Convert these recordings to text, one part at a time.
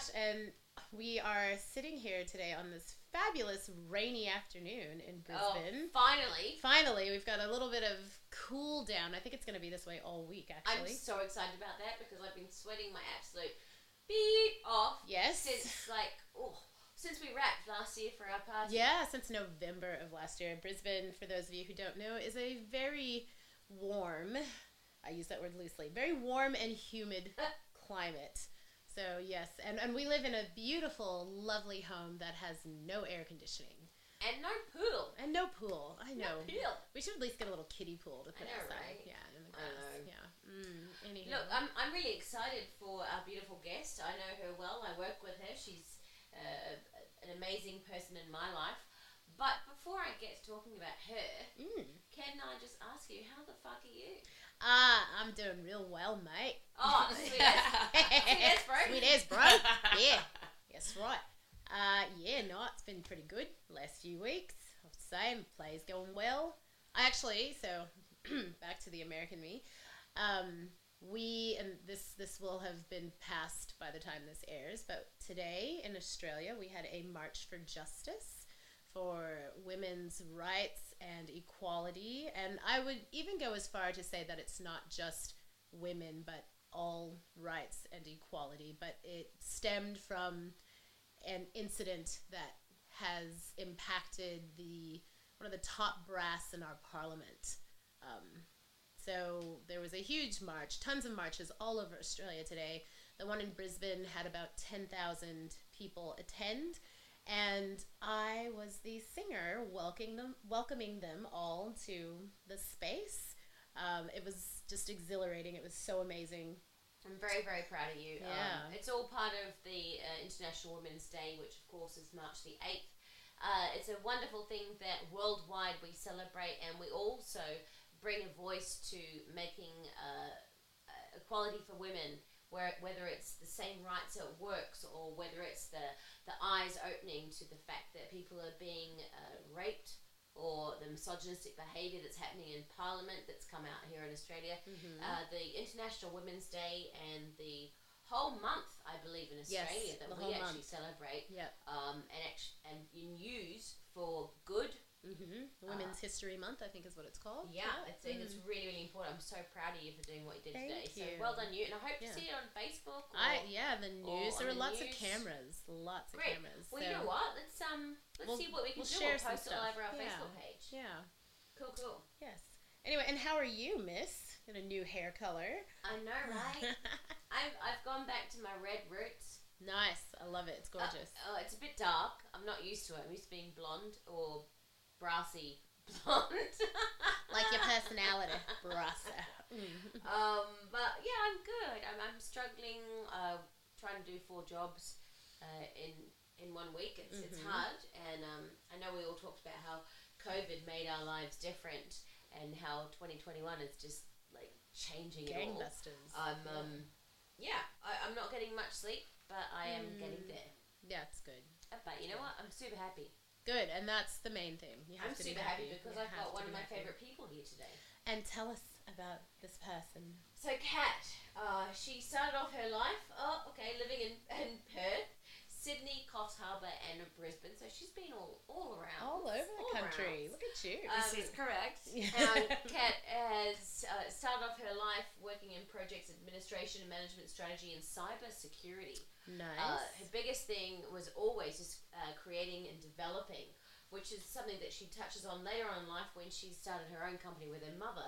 gosh! And we are sitting here today on this fabulous rainy afternoon in Brisbane. Oh, Brisbane. finally. Finally, we've got a little bit of cool down. I think it's going to be this way all week. Actually. I'm so excited about that because I've been sweating my absolute beat off Yes. since like oh since we wrapped last year for our party. Yeah, since November of last year. Brisbane, for those of you who don't know, is a very warm, I use that word loosely, very warm and humid climate. So, yes, and, and we live in a beautiful, lovely home that has no air conditioning And no pool. and no pool. I know. No pool. We should at least get a little kiddie pool to put know, outside. right? Yeah, in the I grass. know. Yeah. Mm, anyhow. Look, I'm, I'm really excited for our beautiful guest. I know her well. I work with her. She's uh, an amazing person in my life. But before I get to talking about her, Mm. can I just ask you, how the fuck are you? Ah, I'm doing real well, mate. Oh, sweet as, sweet as, bro. Sweet as, bro. Yeah. That's right. Uh, yeah, no, it's been pretty good last few weeks. I have to say, play's going well. I actually, so back to the American me. Um, we and this this will have been passed by the time this airs, but today in Australia we had a march for justice for women's rights and equality, and I would even go as far to say that it's not just women, but all rights and equality, but it stemmed from an incident that has impacted the one of the top brass in our parliament. Um, so there was a huge march, tons of marches all over Australia today. The one in Brisbane had about 10,000 people attend, and I was the singer welcoming them, welcoming them all to the space. Um, it was just exhilarating. It was so amazing. I'm very, very proud of you. Yeah. Um, it's all part of the uh, International Women's Day, which of course is March the 8th. Uh, it's a wonderful thing that worldwide we celebrate and we also bring a voice to making uh, uh, equality for women, where, whether it's the same rights at works or whether it's the, the eyes opening to the fact that people are being uh, raped or the misogynistic behaviour that's happening in Parliament that's come out here in Australia. Uh, the International Women's Day and the whole month, I believe, in Yes, Australia that we actually month. celebrate Yep. um, and act- and use for good. Hmm Women's History Month, I think, is what it's called. Yeah, I think it's really, really important. I'm so proud of you for doing what you did Thank today. So well done, you. And I hope Yeah. to see it on Facebook. Or, I yeah, the news. There were the lots of cameras, lots of Great. cameras. Well, so- you know what? Let's um, let's We'll- see what we can we'll do. share we'll some post it all over our Yeah. Facebook page. Yeah. Cool, cool. Yes. Anyway, and how are you, Miss? In a new hair color. I know, right? I've I've gone back to my red roots. nice. I love it. It's Uh, gorgeous. oh, it's a bit dark. I'm not used to it. I'm used to being blonde or brassy blonde. like your personality, Brassa. Mm. Um, but yeah, I'm good. I'm, I'm struggling, uh, trying to do four jobs uh, in in one week. It's, it's Mhm. hard, and um, I know we all talked about how COVID made our lives different, and how 2021 is just like changing it all. Gangbusters. I'm um, yeah, I, I'm not getting much sleep, but I am getting Mm. there. yeah, it's good. But you know what? I'm super happy. Good, and that's the main thing. You have I'm to be super happy, happy because You I've got one of my happy. favorite people here today. And tell us about this person. So Kat, uh, she started off her life, oh, okay, living in, in Perth, Sydney, Coffs Harbour, and Brisbane. So she's been all all around, All over the all country. around. Look at you. Um, This is correct. and Kat has uh, started off her life working in projects administration, management strategy, and cyber security. Nice. Uh, her biggest thing was always just uh, creating and developing which is something that she touches on later on in life when she started her own company with her mother.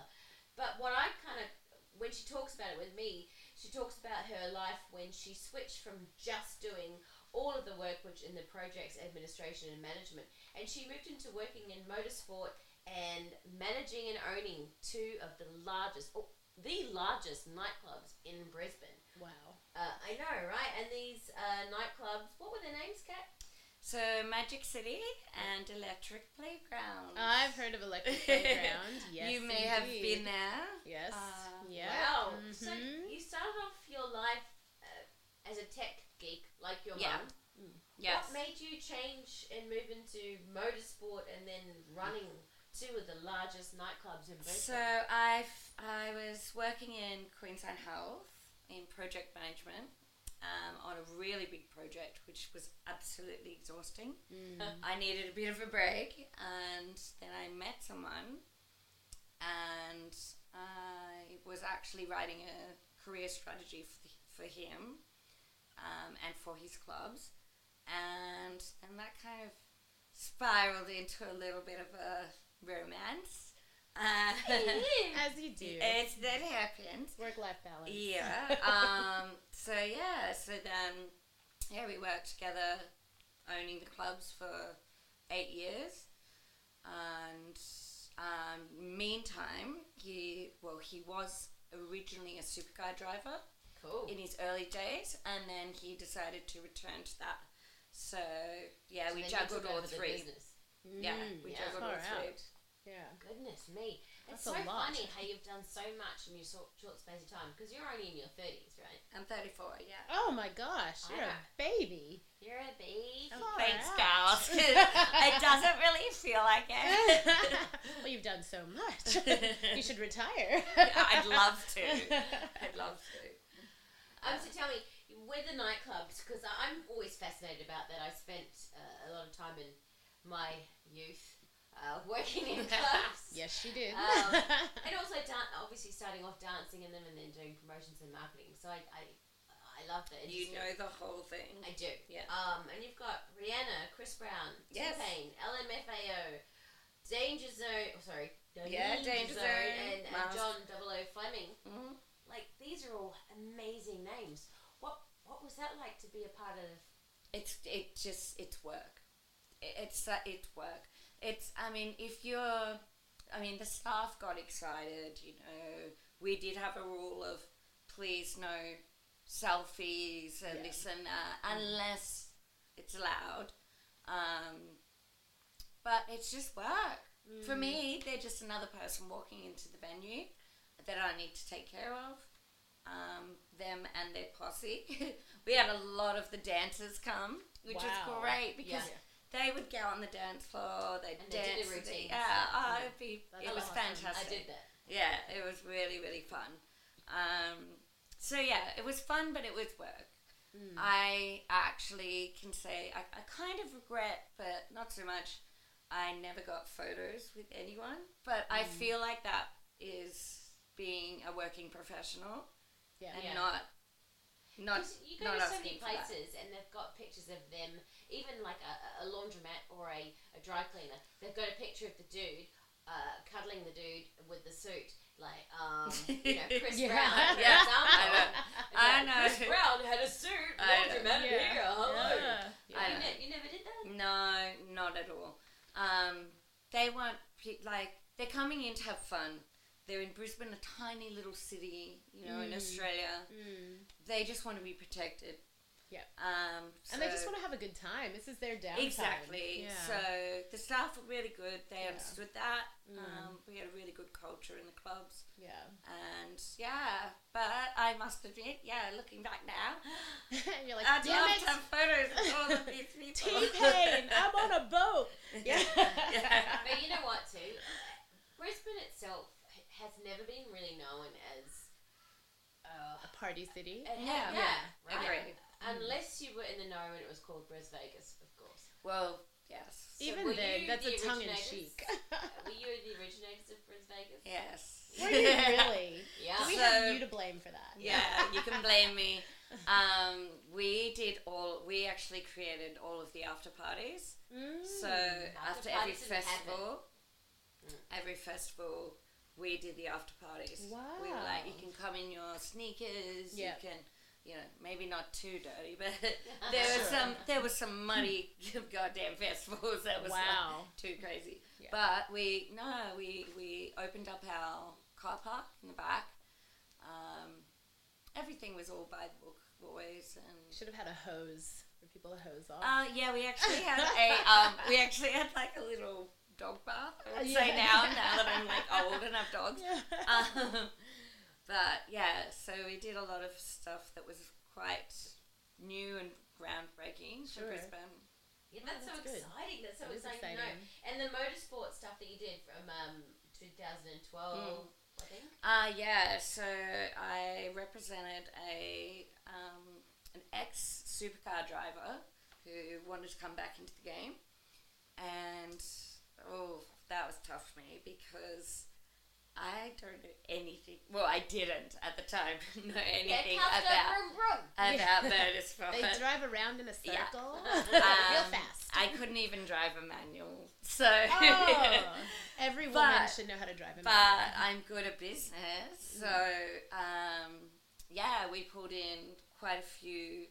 But what I kind of, when she talks about it with me, she talks about her life when she switched from just doing all of the work which in the projects administration and management and she moved into working in motorsport and managing and owning two of the largest oh, the largest nightclubs in Brisbane. Wow. Uh, I know, right? And these uh, nightclubs, what were their names, Kat? So Magic City and Electric Playground. I've heard of Electric Playground. Yes, you may have been there. Yes. Uh, yeah. Wow. So Mhm. you started off your life uh, as a tech geek, like your Yeah. mum. Yes. What made you change and move into motorsport and then running two of the largest nightclubs in Brisbane? So I I was working in Queensland Health in project management um, on a really big project, which was absolutely exhausting. I needed a bit of a break, and then I met someone, and I was actually writing a career strategy for, for him um, and for his clubs, and and that kind of spiraled into a little bit of a romance. Uh, As you do. it's that happened. Work life balance. Yeah. um, so yeah. So then, yeah, we worked together, owning the clubs for eight years, and um, meantime, he well, he was originally a supercar driver cool. in his early days, and then he decided to return to that. So yeah, So we juggled all the three. Yeah, Mm, we yeah. juggled Far all three. Out. Yeah. Goodness me. It's That's so a lot. funny how you've done so much in your short, short space of time because you're only in your 30s, right? I'm 34. Yeah. Oh my gosh, you're a baby. You're a baby. Far Thanks, out. gals. it doesn't really feel like it. well, you've done so much. you should retire. I'd love to. I'd love to. Um, so tell me, with the nightclubs, because I'm always fascinated about that. I spent uh, a lot of time in my youth uh, working in clubs. yes, she did. Um, and also, dan- obviously, starting off dancing in them and then doing promotions and marketing. So I, I, I love the You know the whole thing. I do. Yeah. Um, and you've got Rihanna, Chris Brown, Yes. T-Pain, LMFAO, Danger Zone. Oh, sorry. Yeah, Danger Zone, and, and John Double O Fleming. Mhm. Like these are all amazing names. What What was that like to be a part of? It's it just it's work. It- It's uh, it's work. It's I mean if you're I mean the staff got excited. You know we did have a rule of please no selfies and Yeah. this and that unless it's allowed. Um, but it's just work. For me, they're just another person walking into the venue that I need to take care of. Um, them and their posse. we had a lot of the dancers come, which Wow. was great because Yeah. They would go on the dance floor, they'd And they did dance. the with the- routines. yeah, oh, Yeah. it'd be, That's it was fantastic. I did that. Yeah, it was really, really fun. Um, so yeah, it was fun, but it was work. Mm. I actually can say I, I kind of regret, but not so much. I never got photos with anyone, but I Mm. feel like that is being a working professional yeah. and Yeah. not not 'Cause you go not to so many places and they've got pictures of them, even like a, a laundromat or a, a dry cleaner. They've got a picture of the dude uh, cuddling the dude with the suit, like um, you know Chris Yeah. Brown. For Yeah, example. I know. It's I know. Chris Brown had a suit. I know. Laundromat Yeah. here. Hello. Yeah. I You, know. ne- you never did that. No, not at all. Um, they want pe- like they're coming in to have fun. They're in Brisbane, a tiny little city, you know, in Mm. Australia. Mm. They just want to be protected. Yep. Um, And they just want to have a good time. This is their downtime. Exactly. Yeah. So the staff were really good. They Yeah. understood that. Mm. Um, we had a really good culture in the clubs, yeah. and yeah. But I must admit, yeah, looking back now, You're like, I'd damn love it, to have photos of all of these people. T-Pain, I'm on a boat. Yeah. yeah. But you know what, too? Brisbane itself h- has never been really known as. Uh, a party city. it Yeah. yeah, Yeah, right. agree. Unless you were in the know and it was called Bris Vegas, of course. Well, yes. So Even were then, that's the a tongue in originators? cheek. Were you the originators of Bris Vegas? Yes. Were you really? Yeah. Do we So- have you to blame for that? Yeah, you can blame me. Um, we did all. We actually created all of the after parties. Mm. So I after parties every didn't festival, every festival, we did the after parties. We were like, you can come in your sneakers. Yeah. You can, you know, maybe not too dirty, but there was some there was some muddy goddamn festivals that was like, Wow. too crazy. Yeah. But we no, we we opened up our car park in the back. Um, everything was all by the book always, and Should have had a hose for people to hose off. uh, yeah, we actually had a um, we actually had like a little dog bath. I would Yeah. say now, now that I'm like old and have dogs. Um, but yeah, so we did a lot of stuff that was quite new and groundbreaking Sure. for Brisbane. Yeah, that's, that's so good. exciting. That's so That is exciting, to know. And the motorsport stuff that you did from um, 2012, I think. Uh, yeah, so I represented a um, an ex supercar driver who wanted to come back into the game, and oh, that was tough for me because I don't know anything. Well, I didn't at the time know anything Castro about Brum Brum. about motorsport. They drive around in a Yeah. circle Um, real fast. I couldn't even drive a manual, so. Oh, every woman But- should know how to drive a manual. but manual. I'm good at business. So, um, yeah, we pulled in quite a few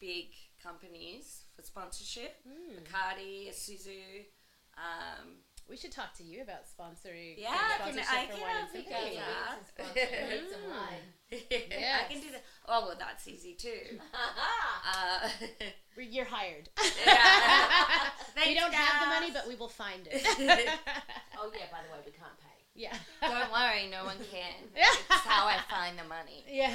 big companies for sponsorship. Hmm. Bacardi, Isuzu. Um, We should talk to you about sponsoring. Yeah, I can- I can help you guys out. Sponsor, need some wine. I can do that. Oh, well, that's easy too. Uh, You're hired. yeah. we don't have the money, but we will find it. oh yeah, by the way, we can't pay. yeah. Don't worry, no one can. Yeah. It's how I find the money. Yeah.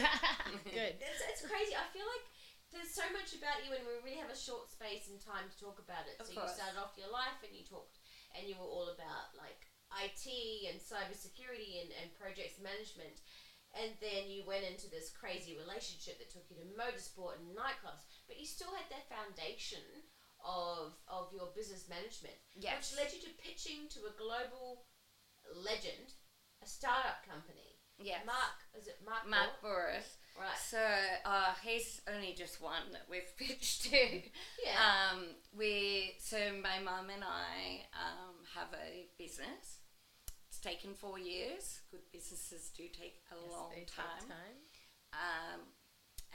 Good. It's, it's crazy. I feel like there's so much about you, and we really have a short space and time to talk about it. Of so course. you started off your life, and you talked, and you were all about like IT and cybersecurity and, and projects management. And then you went into this crazy relationship that took you to motorsport and nightclubs, but you still had that foundation of of your business management, Yes. which led you to pitching to a global legend, a startup company. Yes. Mark, is it Mark? Mark? Bouris. Right. So uh, he's only just one that we've pitched to. Yeah. Um, we so my mum and I um, have a business. It's taken four years. Good businesses do take a Yes, long they take time, time. Um,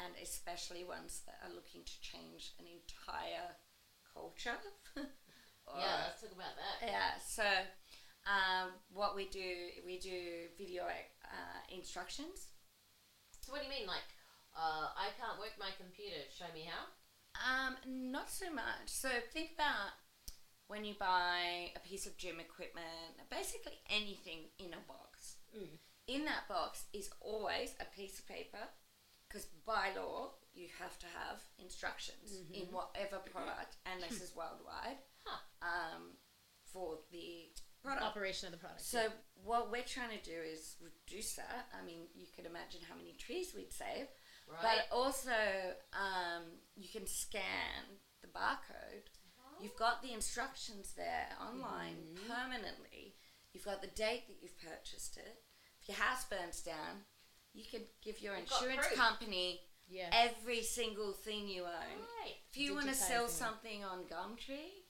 and especially ones that are looking to change an entire culture. Or- Yeah, let's talk about that. yeah, so um, what we do, we do video uh, instructions. So what do you mean, like, uh, I can't work my computer? Show me how. Um, not so much. So think about when you buy a piece of gym equipment, basically anything in a box. Mm. In that box is always a piece of paper, because by law you have to have instructions in whatever product, and this is worldwide, Huh. um, for the product. Operation of the product. So what we're trying to do is reduce that. I mean, you could imagine how many trees we'd save. Right. But also, um, you can scan the barcode. You've got the instructions there online Mm-hmm. permanently. You've got the date that you've purchased it. If your house burns down, you can give your You've insurance company yeah. every single thing you own. Right. If you want to sell something on Gumtree,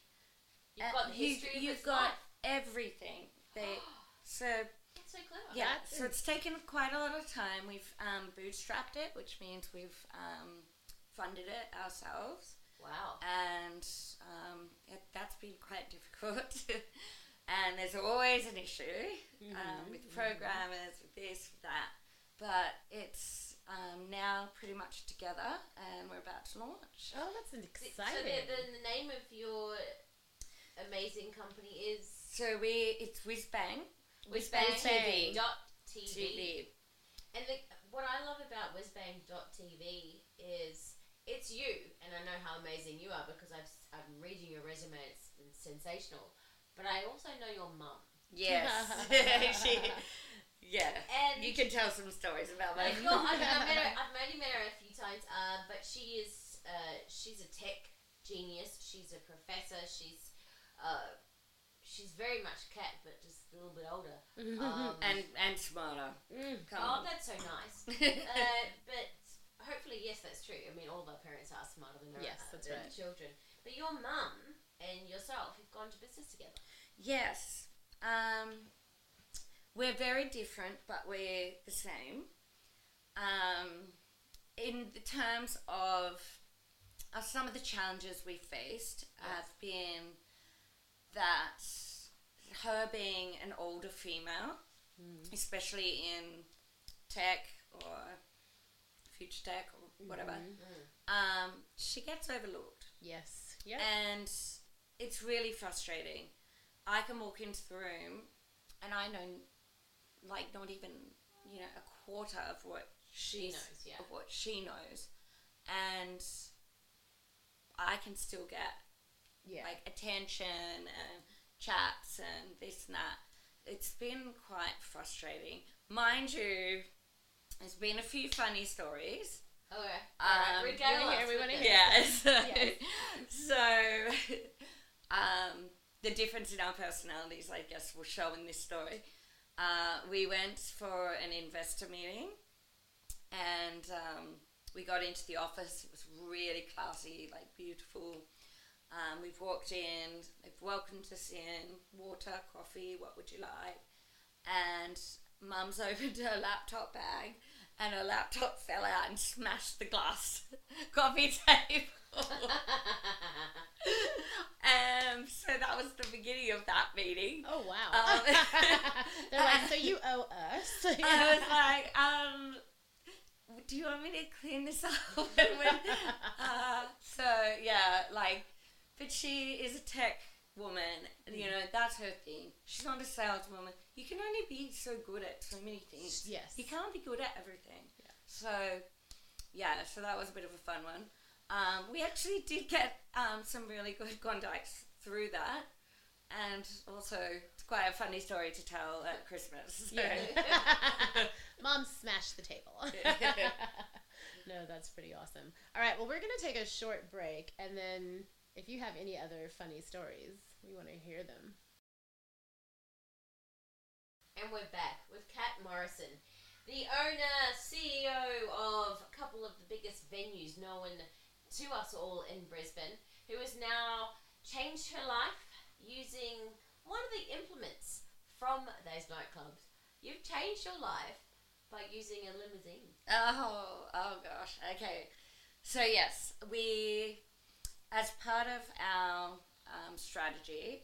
You've uh, got the you- you've got. Everything. They so That's so clever. yeah, That so it's taken quite a lot of time. We've um, bootstrapped it, which means we've um, funded it ourselves, Wow. and um, it, that's been quite difficult. and there's always an issue um, with programmers, with this, with that. But it's um, now pretty much together, and we're about to launch. Oh, that's So exciting. the, the, the name of your amazing company is So we it's Whizbang, Whizbang TV. dot TV. TV. And the, what I love about Whizbang.tv is it's you, and I know how amazing you are because I've, I'm reading your resume, it's, sensational. But I also know your mum. Yes. she, yeah. And You can tell some stories about my Like, well, I mean, I've, met her, I've only met her a few times, uh, but she is uh, she's a tech genius. She's a professor. She's uh, she's very much a Kat, but just a little bit older. Um, and and smarter. Mm. Oh, on. that's so nice. uh, but hopefully, yes, that's true. I mean, all of our parents are smarter than their, Yes, that's than right. children. But your mum and yourself, you've gone to business together. Yes. Um, we're very different, but we're the same. Um, in the terms of, of some of the challenges we faced have been that her being an older female, especially in tech or future tech or whatever, um, she gets overlooked Yes. Yep. and it's really frustrating. I can walk into the room and I know, like, not even you know a quarter of what she knows, yeah. of what she knows, and I can still get yeah. like attention and chats and this and that. It's been quite frustrating, mind you. There's been a few funny stories. Okay. Um, Alright, we regale wanna hear- we wanna hear. Yeah. So, Yes. so um, the difference in our personalities, I guess, will show in this story. Uh, we went for an investor meeting, and um, we got into the office. It was really classy, like beautiful. Um, we've walked in. They've welcomed us in. Water, coffee. What would you like? And Mum's opened her laptop bag, and her laptop fell out and smashed the glass coffee table. um, so that was the beginning of that meeting. oh wow. Um, They're like, so you owe us. I was like, um, do you want me to clean this up? Uh, so yeah, like, but she is a tech woman. You know, that's her thing. She's not a saleswoman. You can only be so good at so many things. Yes. You can't be good at everything. Yeah. So, yeah, so that was a bit of a fun one. Um, we actually did get um, some really good Gondikes through that. And also, it's quite a funny story to tell at Christmas. So. Yeah. Mom smashed the table. no, that's pretty awesome. All right, well, we're going to take a short break, and then if you have any other funny stories, we want to hear them. And we're back with Kat Morrison, the owner, CEO of a couple of the biggest venues known to us all in Brisbane, who has now changed her life using one of the implements from those nightclubs. You've changed your life by using a limousine. Oh, oh gosh. Okay. So yes, we, as part of our um, strategy,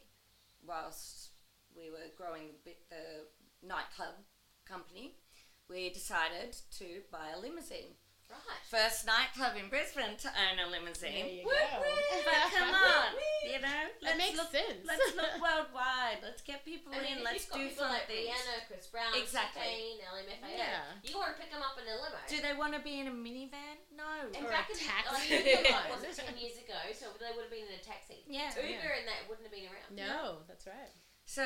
whilst we were growing the, the nightclub company, we decided to buy a limousine. Right. First nightclub in Brisbane to own a limousine. There you go. But come on, you know, let's makes look, sense. Let's look worldwide. Let's get people I mean, in. Let's you've do people fun like things. Rihanna, Chris Brown, Exactly. Kane, LMFAO. Yeah. You want to pick them up in a limo. Do they want to be in a minivan? No. And Or back a in taxi. The, like, was it ten years ago? So they would have been in a taxi. Yeah. Uber Yeah. and that wouldn't have been around. No, that's right. So,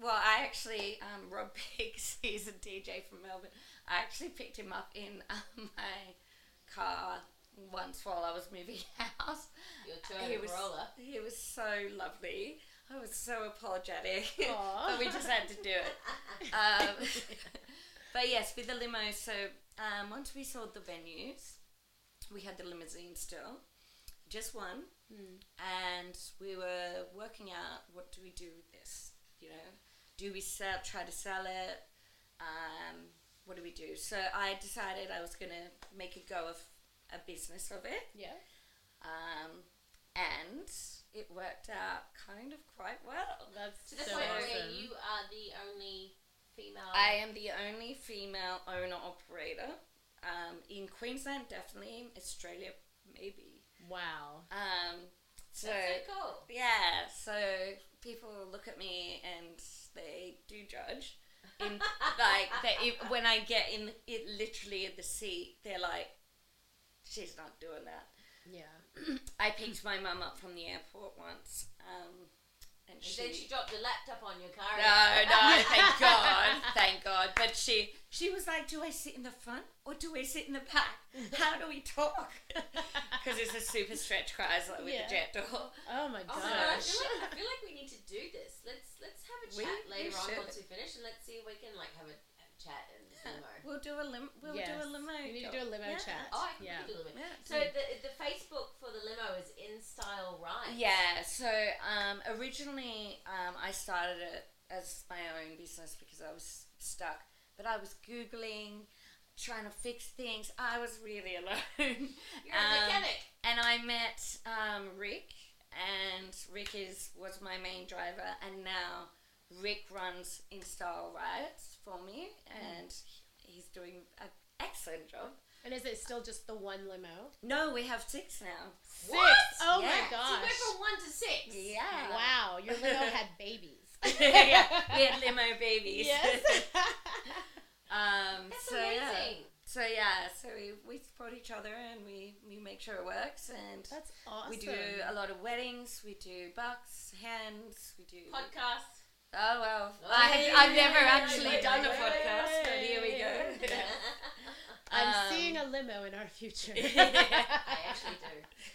well, I actually, um, Rob Biggs, he's a DJ from Melbourne. I actually picked him up in um, my car once while I was moving house. Your He Toyota was, Corolla. he was so lovely. I was so apologetic, but we just had to do it. Um, but yes, with the limo, so um, once we sold the venues, we had the limousine still, just one, and we were working out what do we do with this. You know, do we sell, try to sell it? Um, what do we do? So I decided I was gonna make a go of a business of it, Yeah. um, and it worked out kind of quite well. That's To the so point awesome. where you are the only female. I am the only female owner operator um, in Queensland, definitely Australia, maybe. Wow. Um, so That's so cool. yeah, so people look at me and they do judge. In like they, if, when I get in it, literally in the seat, they're like, "She's not doing that." Yeah. I picked my mum up from the airport once, um, and And then she dropped the laptop on your car. No, no, thank God, thank God. But she, she was like, "Do I sit in the front or do I sit in the back? How do we talk?" Because it's a super stretch Chrysler with Yeah. a jet door. Oh my Oh my god, I gosh. feel, like, I feel like we need to do this. Let's let's have a chat we later on should. once we finish, and let's see if we can like have a, have a chat in the limo. We'll do a lim- we'll do a limo. We need to do a limo Yeah. chat. Oh, I can Yeah. do a limo. Yeah. So the the Facebook for the limo is in Yeah, so um, originally um, I started it as my own business because I was stuck. But I was Googling, trying to fix things. I was really alone. You're a Um, mechanic. And I met um, Rick, and Rick is was my main driver, and now Rick runs InStyle Rides for me, and he's doing an excellent job. And is it still just the one limo? No, we have six now. Six. What? Oh Yeah. my So you went from one to six. Yeah. Wow, your limo had babies. yeah, we had limo babies. Yes. um, That's so yeah, amazing. so yeah, so we, we support each other and we, we make sure it works and That's awesome. we do a lot of weddings, we do bucks, hands, we do. Podcast. Oh well, Oh, I have, I've never actually done a podcast, but here we go. I'm Um, seeing a limo in our future. I actually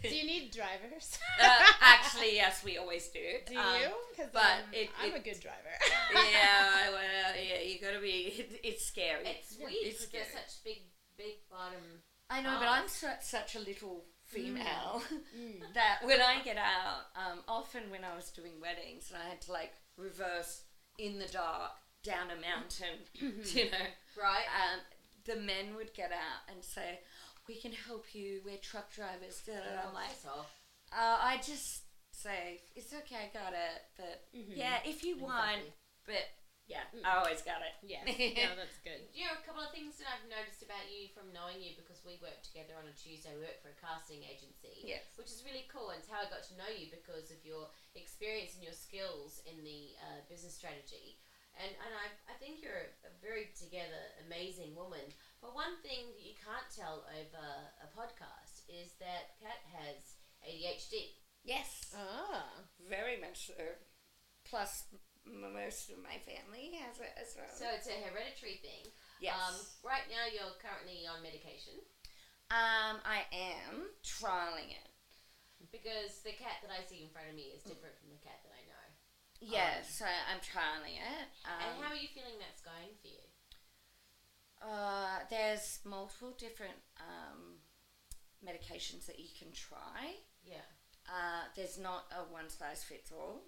do. do you need drivers? uh, actually, yes, we always do. do Um, you? Because but it- I'm a good driver. yeah, well, yeah, you gotta be. it's scary. It's weird It's because they're scary. such big, big bottom. I know, but Ah. I'm su- such a little female Mm. that when I get out, um, often when I was doing weddings and I had to like reverse in the dark down a mountain, you know, Right. um, the men would get out and say, "We can help you. We're truck drivers." Da. I'm like, uh, I just say, "It's okay, I got it." But yeah, if you want, Exactly. but yeah, I always got it. Yeah, No, that's good. You know, a couple of things that I've noticed about you from knowing you because we work together on a Tuesday. We work for a casting agency, Yes. which is really cool. And it's how I got to know you because of your experience and your skills in the uh, business strategy. And, and I, I think you're a, a very together, amazing woman. But one thing that you can't tell over a podcast is that Kat has ADHD. Yes, Ah. very much so. Plus, m- most of my family has it as well. So it's a hereditary thing. yes. Um, right now, you're currently on medication Um, I am trialing it. because the Kat that I see in front of me is different from the Kat that I know. Yeah, so I'm trialing it. and Um, how are you feeling that's going for you? uh, there's multiple different um, medications that you can try. Yeah. Uh, there's not a one size fits all.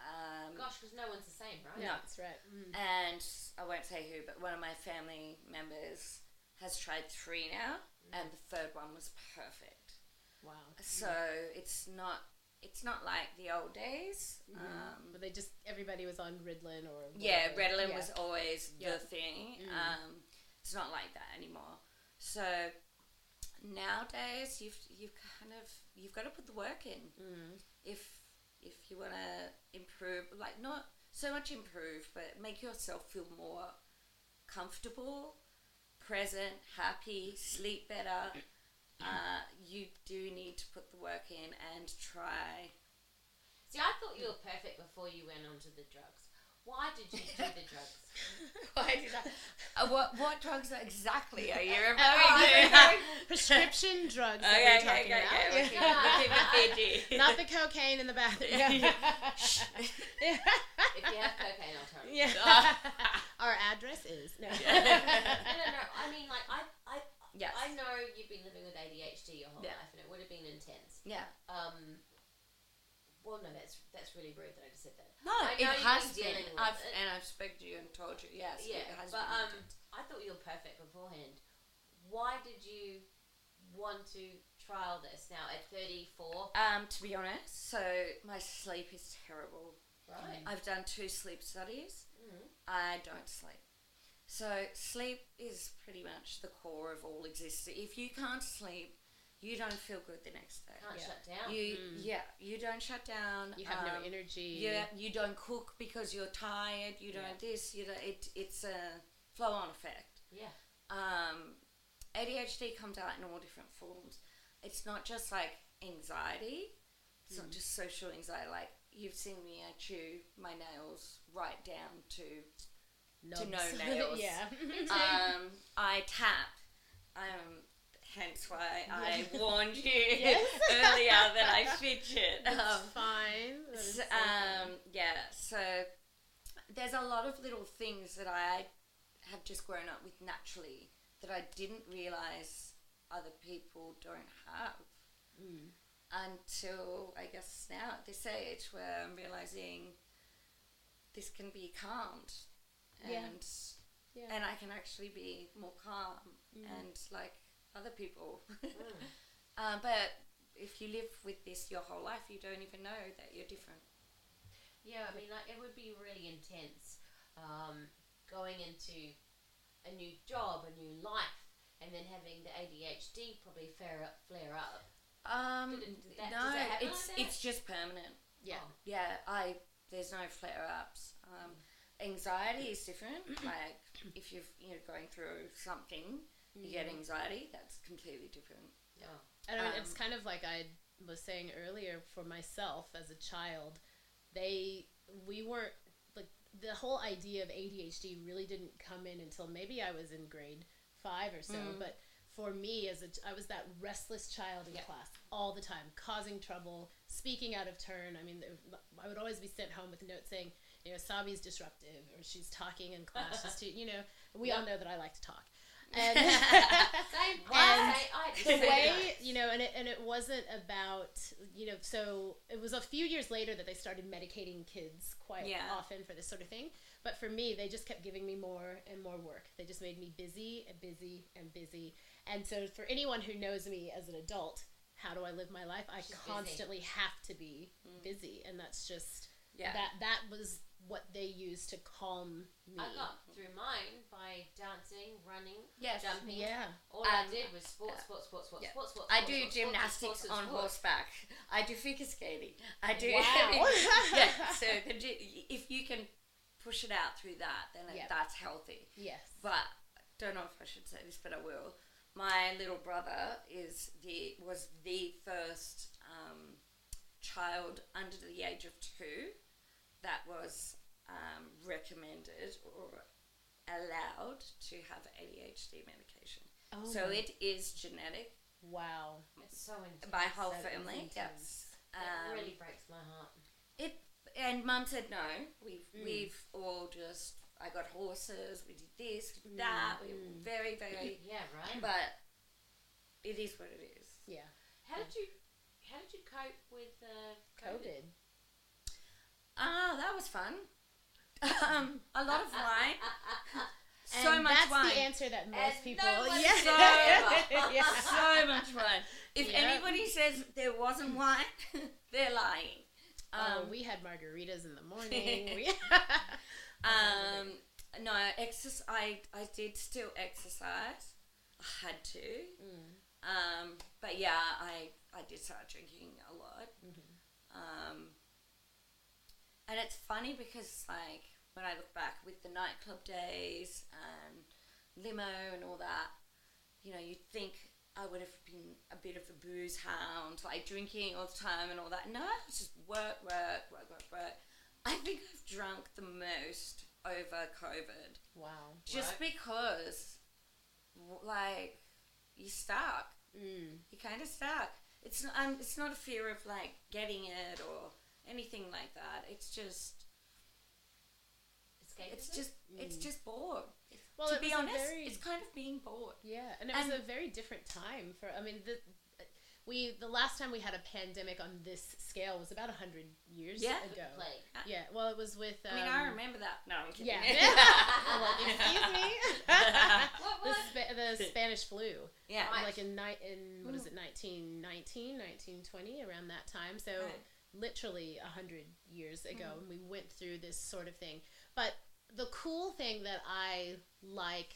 Um, Gosh, because no one's the same, right? Yeah, that's right. Mm. And I won't say who, but one of my family members has tried three now, and the third one was perfect. Wow. So it's not it's not like the old days. Um, But they just everybody was on Ritalin or Yeah, whatever. Ritalin Yeah. was always Yeah. the thing. Mm. Um, it's not like that anymore. So nowadays, you've you've kind of you've got to put the work in. Mm. If if you want to improve, like not so much improve, but make yourself feel more comfortable, present, happy, sleep better. Uh, you do need to put the work in and try See, I thought you were perfect before you went onto the drugs. Why did you do the drugs? Why did I? Uh, what what drugs exactly are you Oh, referring to? Prescription drugs that Okay, we're okay, talking okay, about. okay. We're keeping it PG. Not the cocaine in the bathroom. Yeah. if you have cocaine, I'll tell you. yeah. Our address is no. no, no, no. I mean, like, I, I, Yes. I know you've been living with ADHD your whole Yeah. life, and it would have been intense. Yeah. Um, well, no, that's that's really rude that I just said that. No, it has been been. dealing with I've, it. and I've spoken to you and told you. Yes, yeah, it has but been. um, I thought you were perfect beforehand. Why did you want to trial this now at 34? um, to be honest, so my sleep is terrible. Right. I've done two sleep studies. Mhm. I don't sleep. So sleep is pretty much the core of all existence. If you can't sleep, you don't feel good the next day. Can't Yeah. shut down. You yeah, you don't shut down. You have um, no energy. Yeah, you don't cook because you're tired. You don't this. You don't. It, it's a flow on effect. yeah. Um, ADHD comes out in all different forms. It's not just like anxiety. It's not just social anxiety. Like you've seen me, I chew my nails right down to to no Nubs. nails. yeah. um, I tap. Um, hence why I warned you Yes. earlier that I fidget. That's Um, fine. That is S- so um, yeah, so there's a lot of little things that I have just grown up with naturally that I didn't realize other people don't have until I guess now at this age where I'm realizing this can be calmed and Yeah. Yeah. and I can actually be more calm and like other people. um, but if you live with this your whole life, you don't even know that you're different. Yeah, I mean, like it would be really intense um, going into a new job, a new life, and then having the ADHD probably flare up. Flare up. Um, Did did that- no, it's like it's just permanent. yeah. Oh. Yeah, I there's no flare ups. Um, anxiety is different. like if you're going through something, you get anxiety. That's completely different. Yeah. And I mean, it's Um, kind of like I was saying earlier for myself as a child, they we weren't like the whole idea of ADHD really didn't come in until maybe I was in grade five or so. But for me, as a ch- I was that restless child in Yeah. class all the time, causing trouble, speaking out of turn. I mean, I would always be sent home with a note saying, you know, Sabi's disruptive or she's talking in class. just to, you know, we all know that I like to talk. And And I, I just the way you know and it, and it wasn't about you know so it was a few years later that they started medicating kids quite Yeah. often for this sort of thing. But for me they just kept giving me more and more work. They just made me busy and busy and busy. And so for anyone who knows me as an adult how do i live my life? I She's busy. constantly have to be mm. busy. And that's just Yeah. that that was what they use to calm me I got through mine by dancing, running, Yes. jumping. yeah All I Um, did was sports, uh, sports, sports, sports, yeah. sports, sports. I sports, do sports, gymnastics sports, on sports. horseback. I do figure skating. I do. Wow. yeah. So if you can push it out through that, then Yep. that's healthy. yes But don't know if I should say this, but I will. My little brother is the was the first um, child under the age of two that was um, recommended or allowed to have ADHD medication. Oh so my- it is genetic. wow It's so intense. My whole That is family. intense. Yes. It Um, really breaks my heart. It and mum said no. We've Mm. we've all just I got horses. We did this, we did that. We were Mm. very very. Yeah, right. but it is what it is. yeah How did you how did you cope with uh, COVID? covid Ah, that was fun. um, a lot of wine. so And much that's wine. That's the answer that most And people. no one yeah. said yeah. so much wine. If Yeah. anybody says there wasn't wine, they're lying. Oh, Um, we had margaritas in the morning. we, Um, no, exercise. I I did still exercise. I had to. Mm. Um, but yeah, I I did start drinking a lot. Mm-hmm. Um, and it's funny because like when I look back with the nightclub days and limo and all that, you know, you'd think I would have been a bit of a booze hound, like drinking all the time and all that. No, it's just work, work, work, work, work. I think I've drunk the most over COVID wow. just Right. because, like, you're stuck. Mm. You're kind of stuck. It's not. Um, it's not a fear of like getting it or anything like that. It's just. Escapism? It's just. It's just bored. Well, to be honest, very- it's kind of being bored. Yeah, and it was a very different time for. I mean, the we the last time we had a pandemic on this scale was about hundred years Yeah. ago. plague. Yeah, well, it was with. Um, I mean, I remember that. No, I'm kidding. Yeah. I'm excuse me. What the, was? The Spanish flu. yeah. Like in ni- in what is it 1919 1920 around that time so Right. Literally a hundred years ago mm-hmm. and we went through this sort of thing. But the cool thing that i like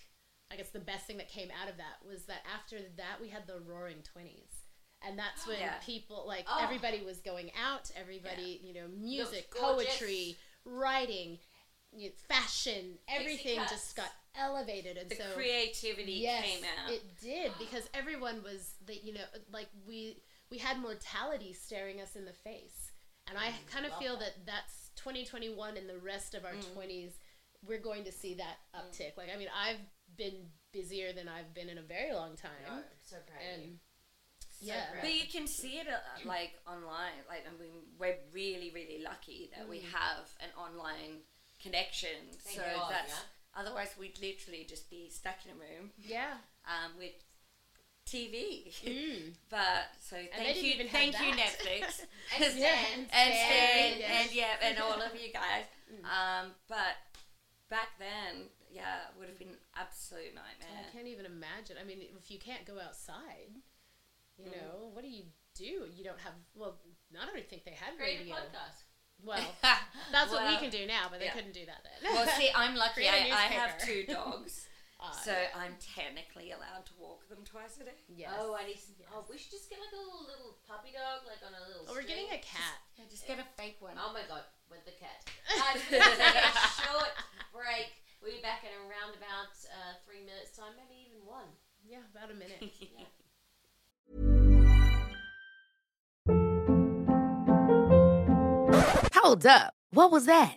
i guess the best thing that came out of that was that after that we had the roaring 20s and that's oh, when Yeah. people like Oh. everybody was going out everybody you know music poetry writing you know, fashion everything just got elevated. And The so creativity yes, came out. It did because everyone was that you know like we we had mortality staring us in the face, and I kind of feel that. that. that's 2021 and the rest of our 20s. We're going to see that uptick. Like I mean, I've been busier than I've been in a very long time, No, so proud and So yeah. proud. But you can see it uh, like online. Like I mean, we're really, really lucky that we have an online connection. Thank so God, that's yeah. otherwise we'd literally just be stuck in a room Yeah. um, with TV. Mm. But so thank you, even thank you that. Netflix, And Yeah, Stan. and and Stan, Stan, yeah. and yeah, and all of you guys. Mm. Um, but back then, yeah, it would have been absolute nightmare. I can't even imagine. I mean, if you can't go outside, you Mm. know, what do you do? You don't have. Well, I don't even think they had Create radio. podcast. Well, that's what we can do now, but they yeah. couldn't do that then. Well, see, I'm lucky. I, a I, I have two dogs, Uh, so yeah. I'm technically allowed to walk them twice a day. yes. Oh, I need. Some, Oh, we should just get like a little little puppy dog, like on a little. Oh, we're getting a string. cat. Yeah, just get a fake one. Oh my god, with the cat. Guys, we're gonna take a short break. We'll be back in around about uh, three minutes time, maybe even one. Yeah, about a minute. Yeah. Hold up. What was that?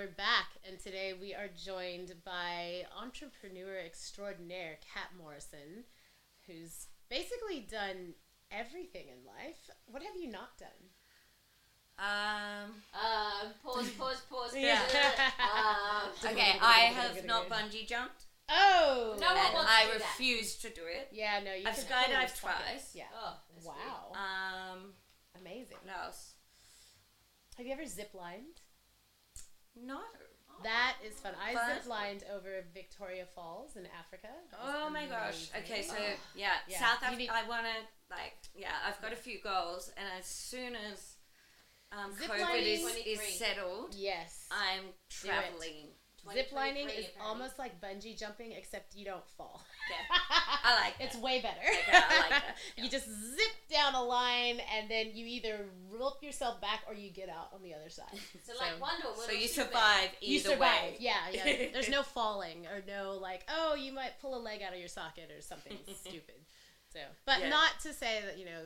we're back, and today we are joined by entrepreneur extraordinaire Kat Morrison, who's basically done everything in life. What have you not done? Um, Um, pause, pause, pause. Yeah. um, okay, I have not bungee jumped, Oh, No one and wants I to do that. refuse to do it. Yeah, no, you I've can skydived totally fuck twice. Yeah. oh, that's wow, Um, amazing. what else? Have you ever zip lined? No. That is fun. I Fun. zip lined over Victoria Falls in Africa. Oh my gosh. Okay, so Oh. yeah, Yeah, South Africa. need- I want to like yeah. I've got a few goals, and as soon as um, COVID is, is settled, Yes. I'm traveling. Zip lining is apparently. almost like bungee jumping, except you don't fall. Yeah, I like It's way better. Okay, I like that, You just zip down a line, and then you either rope yourself back or you get out on the other side. So, like Wonder Woman. So you Superman. survive you either survive. way. Yeah, yeah. There's no falling or no like, oh, you might pull a leg out of your socket or something stupid. So, but Yeah. not to say that you know,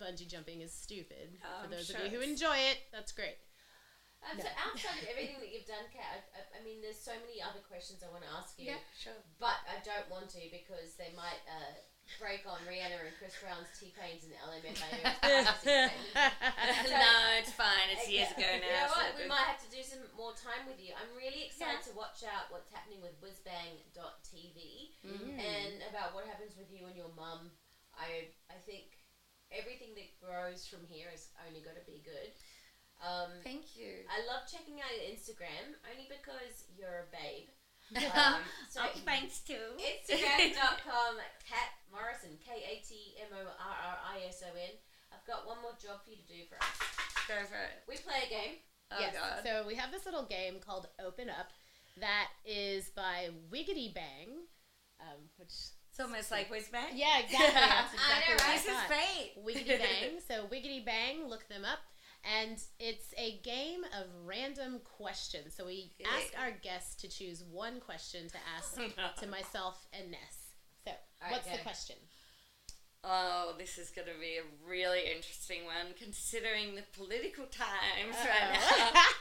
bungee jumping is stupid. Oh, For those sure of you who enjoy it, that's great. Um, No. So outside of everything that you've done, Kat, I, I, I mean, there's so many other questions I want to ask you, Yeah, sure. but I don't want to because they might uh, break on Rihanna and Chris Brown's T-Pains and LMFAO. no, it's fine. It's years ago now. You know what? We might have to do some more time with you. I'm really excited Yeah. to watch out what's happening with whizbang.tv Mm. and about what happens with you and your mum. I I think everything that grows from here is only going to be good. Um, Thank you. I love checking out your Instagram only because you're a babe. Um, so oh, thanks too. Instagram.com, Kat Morrison, K A T M O R R I S O N. I've got one more job for you to do for us. Go for it. We play a game. Oh yes. god. So we have this little game called Open Up that is by Wiggity Bang, um, which it's almost like whiz bang. yeah, exactly. That's I exactly know, what I right? This is thought. great. Wiggity Bang. So Wiggity Bang, look them up. And it's a game of random questions. So we ask our guests to choose one question to ask to myself and Ness. So, right, what's the question? Oh, this is going to be a really interesting one, considering the political times right Uh-oh. now.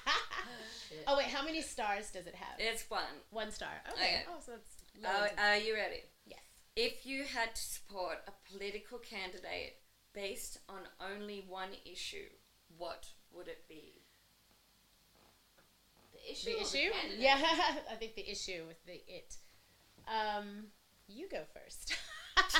Oh wait, how many stars does it have? it's one. One star. Okay. Okay. Oh, so it's Oh, are uh, you ready? yes. If you had to support a political candidate based on only one issue, what would it be? The issue. The issue? candidate? yeah, I think the issue with the it. Um, you go first.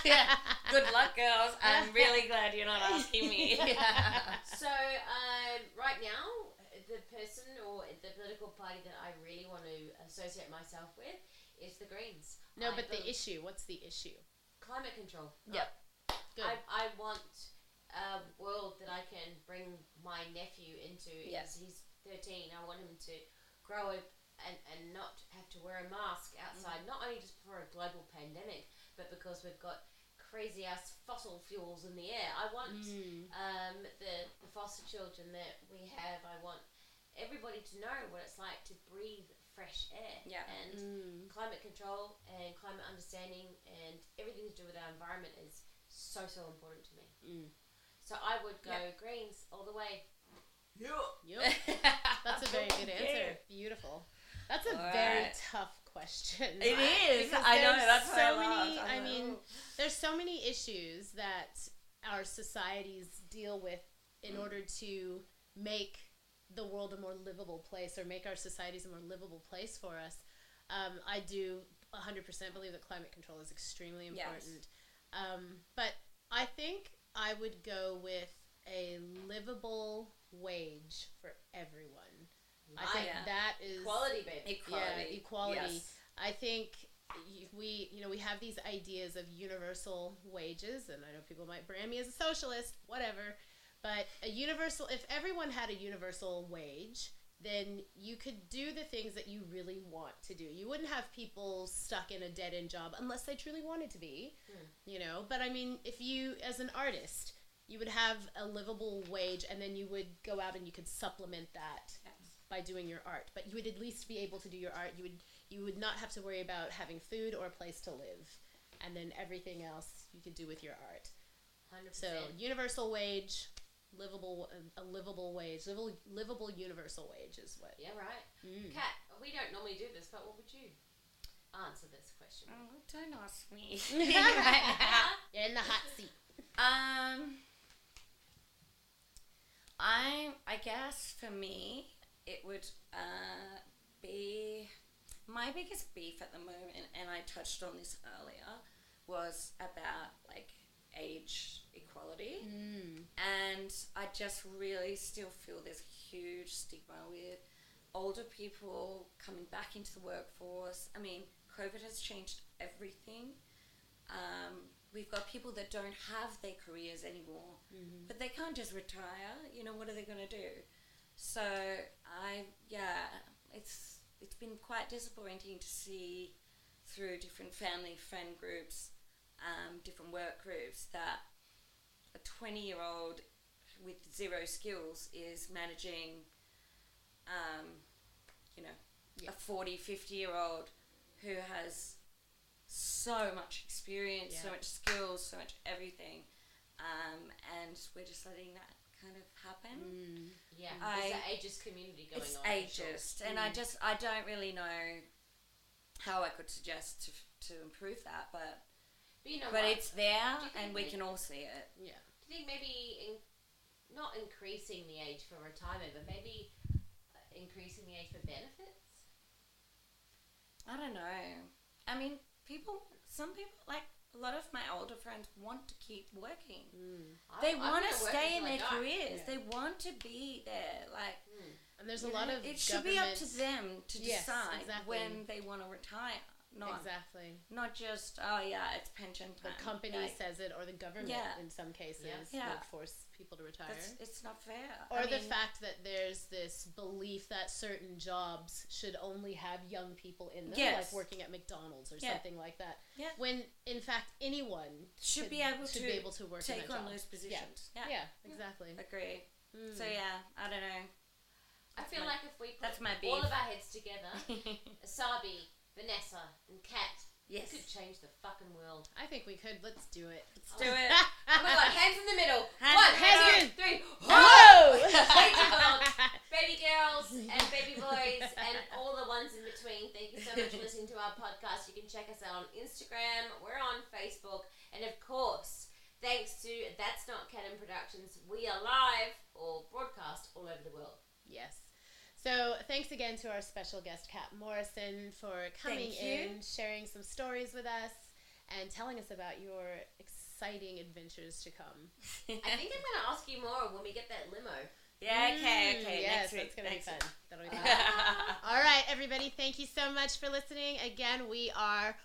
Yeah. Good luck, girls. I'm really glad you're not asking me. So, um, right now, the person or the political party that I really want to associate myself with is the Greens. no, I but the issue. What's the issue? climate control. Yep. Good. I, I want a world that I can bring my nephew into. Yeah. He's, he's 13. I want him to grow up and, and not have to wear a mask outside, not only just for a global pandemic, but because we've got crazy ass fossil fuels in the air. I want Mm. um, the, the foster children that we have, I want everybody to know what it's like to breathe fresh air. Yeah. And Mm. climate control and climate understanding and everything to do with our environment is so so important to me. So I would go greens all the way. Yep. That's a very good answer. Beautiful. That's a All very right. tough question. It is. Because I know, that's why I so many. laughed. I I mean, there's so many issues that our societies deal with in Mm. order to make the world a more livable place or make our societies a more livable place for us. Um, I do 100% believe that climate control is extremely Yes. important. Um, but I think I would go with a livable wage for everyone. I think Yeah. that is Quality, baby. Equality. Yeah, equality. Yes. I think we, you know, we have these ideas of universal wages, and I know people might brand me as a socialist, whatever. But a universal, if everyone had a universal wage, then you could do the things that you really want to do. You wouldn't have people stuck in a dead end job unless they truly wanted to be, hmm. you know. But I mean, if you, as an artist, you would have a livable wage, and then you would go out and you could supplement that by doing your art. But you would at least be able to do your art. You would you would not have to worry about having food or a place to live, and then everything else you could do with your art. 100%. So universal wage, livable a livable wage, livable livable universal wage is what. yeah, right. Mm. Kat, we don't normally do this, but what would you answer this question? Oh, don't ask me. You're in the hot seat. Um, I I guess for me it would uh, be my biggest beef at the moment, and I touched on this earlier, was about like age equality, and I just really still feel there's a huge stigma with older people coming back into the workforce. I mean, COVID has changed everything. Um, we've got people that don't have their careers anymore, but they can't just retire. You know, what are they going to do? So I, yeah, it's it's been quite disappointing to see through different family friend groups, um, different work groups that a twenty year old with zero skills is managing, um, you know, a 40, 50 year old who has so much experience, so much skills, so much everything. Um, and we're just letting that kind of happen. Yeah, I- there's an ageist community going It's on. sure. ageist, and I just I don't really know how I could suggest to, to improve that, but But you know but what? it's there, Do you think and we we- can all see it. Yeah. Do you think maybe in, not increasing the age for retirement, but maybe uh, increasing the age for benefits? I don't know. I mean, people, some people, like a lot of my older friends, want to keep working. I- They want to stay in their die. careers. Yeah. They want to be there. Like, And there's a lot know, of it should be up to them to Yes, decide exactly. when they want to retire. Not Exactly. not just oh yeah, it's pension The company Like, says it, or the government Yeah. in some cases Yeah. Yeah. would force people to retire. that's, it's not fair. or I the mean, fact that there's this belief that certain jobs should only have young people in them, Yes. like working at McDonald's or Yeah. something like that. Yeah. When in fact anyone should could- be able should to be able to work in take that on job. those positions. Yeah, Yeah, exactly. agree. Mm. So yeah, I don't know. I feel my- like if we put that's my all of our heads together, Asabi, Vanessa, and Kat, Yes. we could change the fucking world. I think we could. Let's do it. Let's do it. Oh my god, hands in the middle. Hands One, in the two, middle. three. Whoa! Change the world. Baby girls and baby boys and all the ones in between. Thank you so much for listening to our podcast. You can check us out on Instagram. We're on Facebook, and of course, thanks to That's Not Canon Productions, we are live or broadcast all over the world. Yes. So thanks again to our special guest, Kat Morrison, for coming in, sharing some stories with us, and telling us about your exciting adventures to come. I think I'm going to ask you more when we get that limo. yeah, okay, Mm, okay. Yes, next week. that's gonna next be week. fun. That'll be fun. All right, everybody. Thank you so much for listening. Again, we are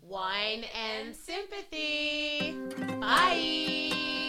Wine and Sympathy. Bye.